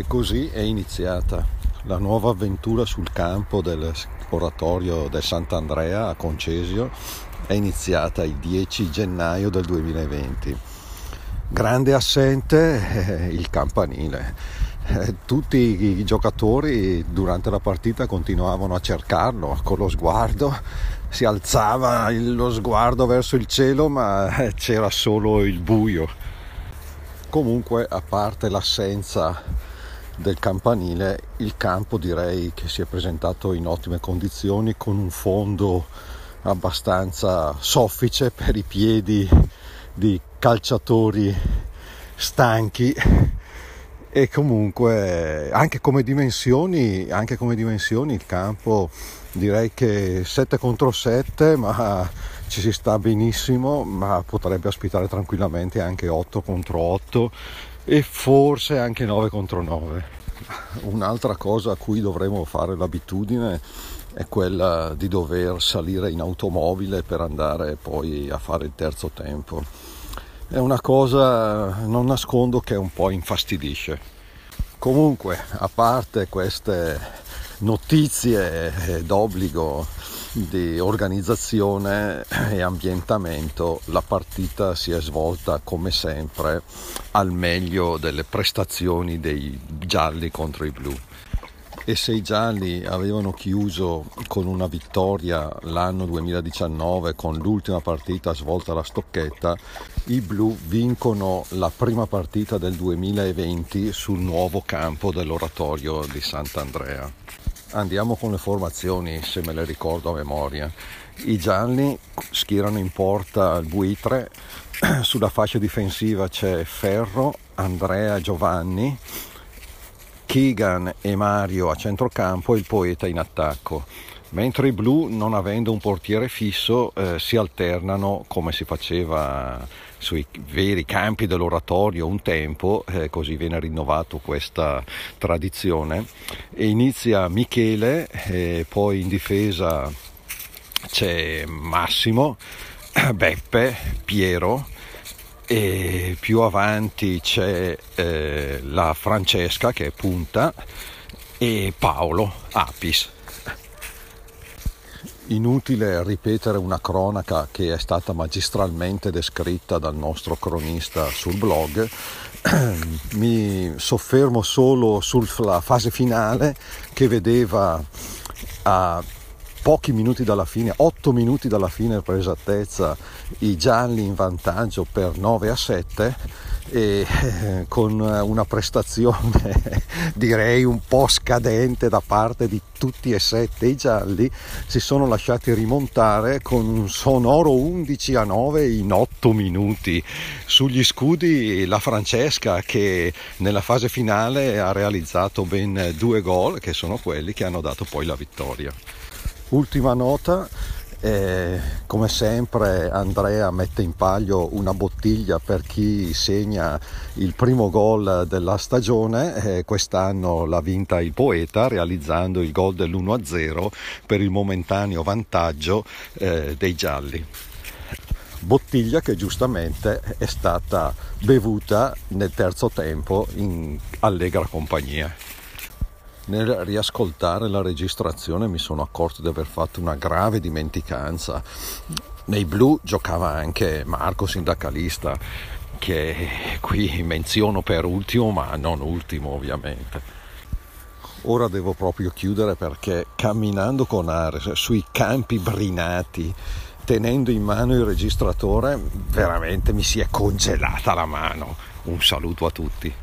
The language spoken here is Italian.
E così è iniziata la nuova avventura sul campo dell'oratorio del Sant'Andrea a Concesio. È iniziata il 10 gennaio del 2020. Grande assente eh, il campanile. Eh, tutti i giocatori durante la partita continuavano a cercarlo con lo sguardo, si alzava lo sguardo verso il cielo ma eh, c'era solo il buio. Comunque a parte l'assenza del campanile, il campo direi che si è presentato in ottime condizioni con un fondo abbastanza soffice per i piedi di calciatori stanchi. E comunque anche come dimensioni, anche come dimensioni il campo direi che 7 contro 7 ma ci si sta benissimo ma potrebbe ospitare tranquillamente anche 8 contro 8 e forse anche 9 contro 9. Un'altra cosa a cui dovremo fare l'abitudine è quella di dover salire in automobile per andare poi a fare il terzo tempo. È una cosa, non nascondo, che un po' infastidisce. Comunque, a parte queste notizie d'obbligo di organizzazione e ambientamento la partita si è svolta come sempre al meglio delle prestazioni dei gialli contro i blu e se i gialli avevano chiuso con una vittoria l'anno 2019 con l'ultima partita svolta alla Stocchetta, i blu vincono la prima partita del 2020 sul nuovo campo dell'oratorio di Sant'Andrea. Andiamo con le formazioni, se me le ricordo a memoria. I gialli schierano in porta il buitre, sulla fascia difensiva c'è Ferro, Andrea Giovanni, Keegan e Mario a centrocampo e il poeta in attacco. Mentre i blu, non avendo un portiere fisso, eh, si alternano come si faceva sui veri campi dell'oratorio un tempo, eh, così viene rinnovato questa tradizione, e inizia Michele, eh, poi in difesa c'è Massimo, Beppe, Piero, e più avanti c'è eh, la Francesca che è punta e Paolo Apis inutile ripetere una cronaca che è stata magistralmente descritta dal nostro cronista sul blog, mi soffermo solo sulla fase finale che vedeva a pochi minuti dalla fine, 8 minuti dalla fine per esattezza, i gialli in vantaggio per 9 a 7 e eh, con una prestazione direi un po' scadente da parte di tutti e sette. I gialli si sono lasciati rimontare con un sonoro 11 a 9 in 8 minuti. Sugli scudi la Francesca che nella fase finale ha realizzato ben due gol che sono quelli che hanno dato poi la vittoria. Ultima nota e come sempre Andrea mette in palio una bottiglia per chi segna il primo gol della stagione, e quest'anno l'ha vinta il poeta realizzando il gol dell'1-0 per il momentaneo vantaggio eh, dei gialli. Bottiglia che giustamente è stata bevuta nel terzo tempo in allegra compagnia. Nel riascoltare la registrazione mi sono accorto di aver fatto una grave dimenticanza. Nei blu giocava anche Marco Sindacalista, che qui menziono per ultimo, ma non ultimo ovviamente. Ora devo proprio chiudere perché camminando con Ares sui campi brinati, tenendo in mano il registratore, veramente mi si è congelata la mano. Un saluto a tutti.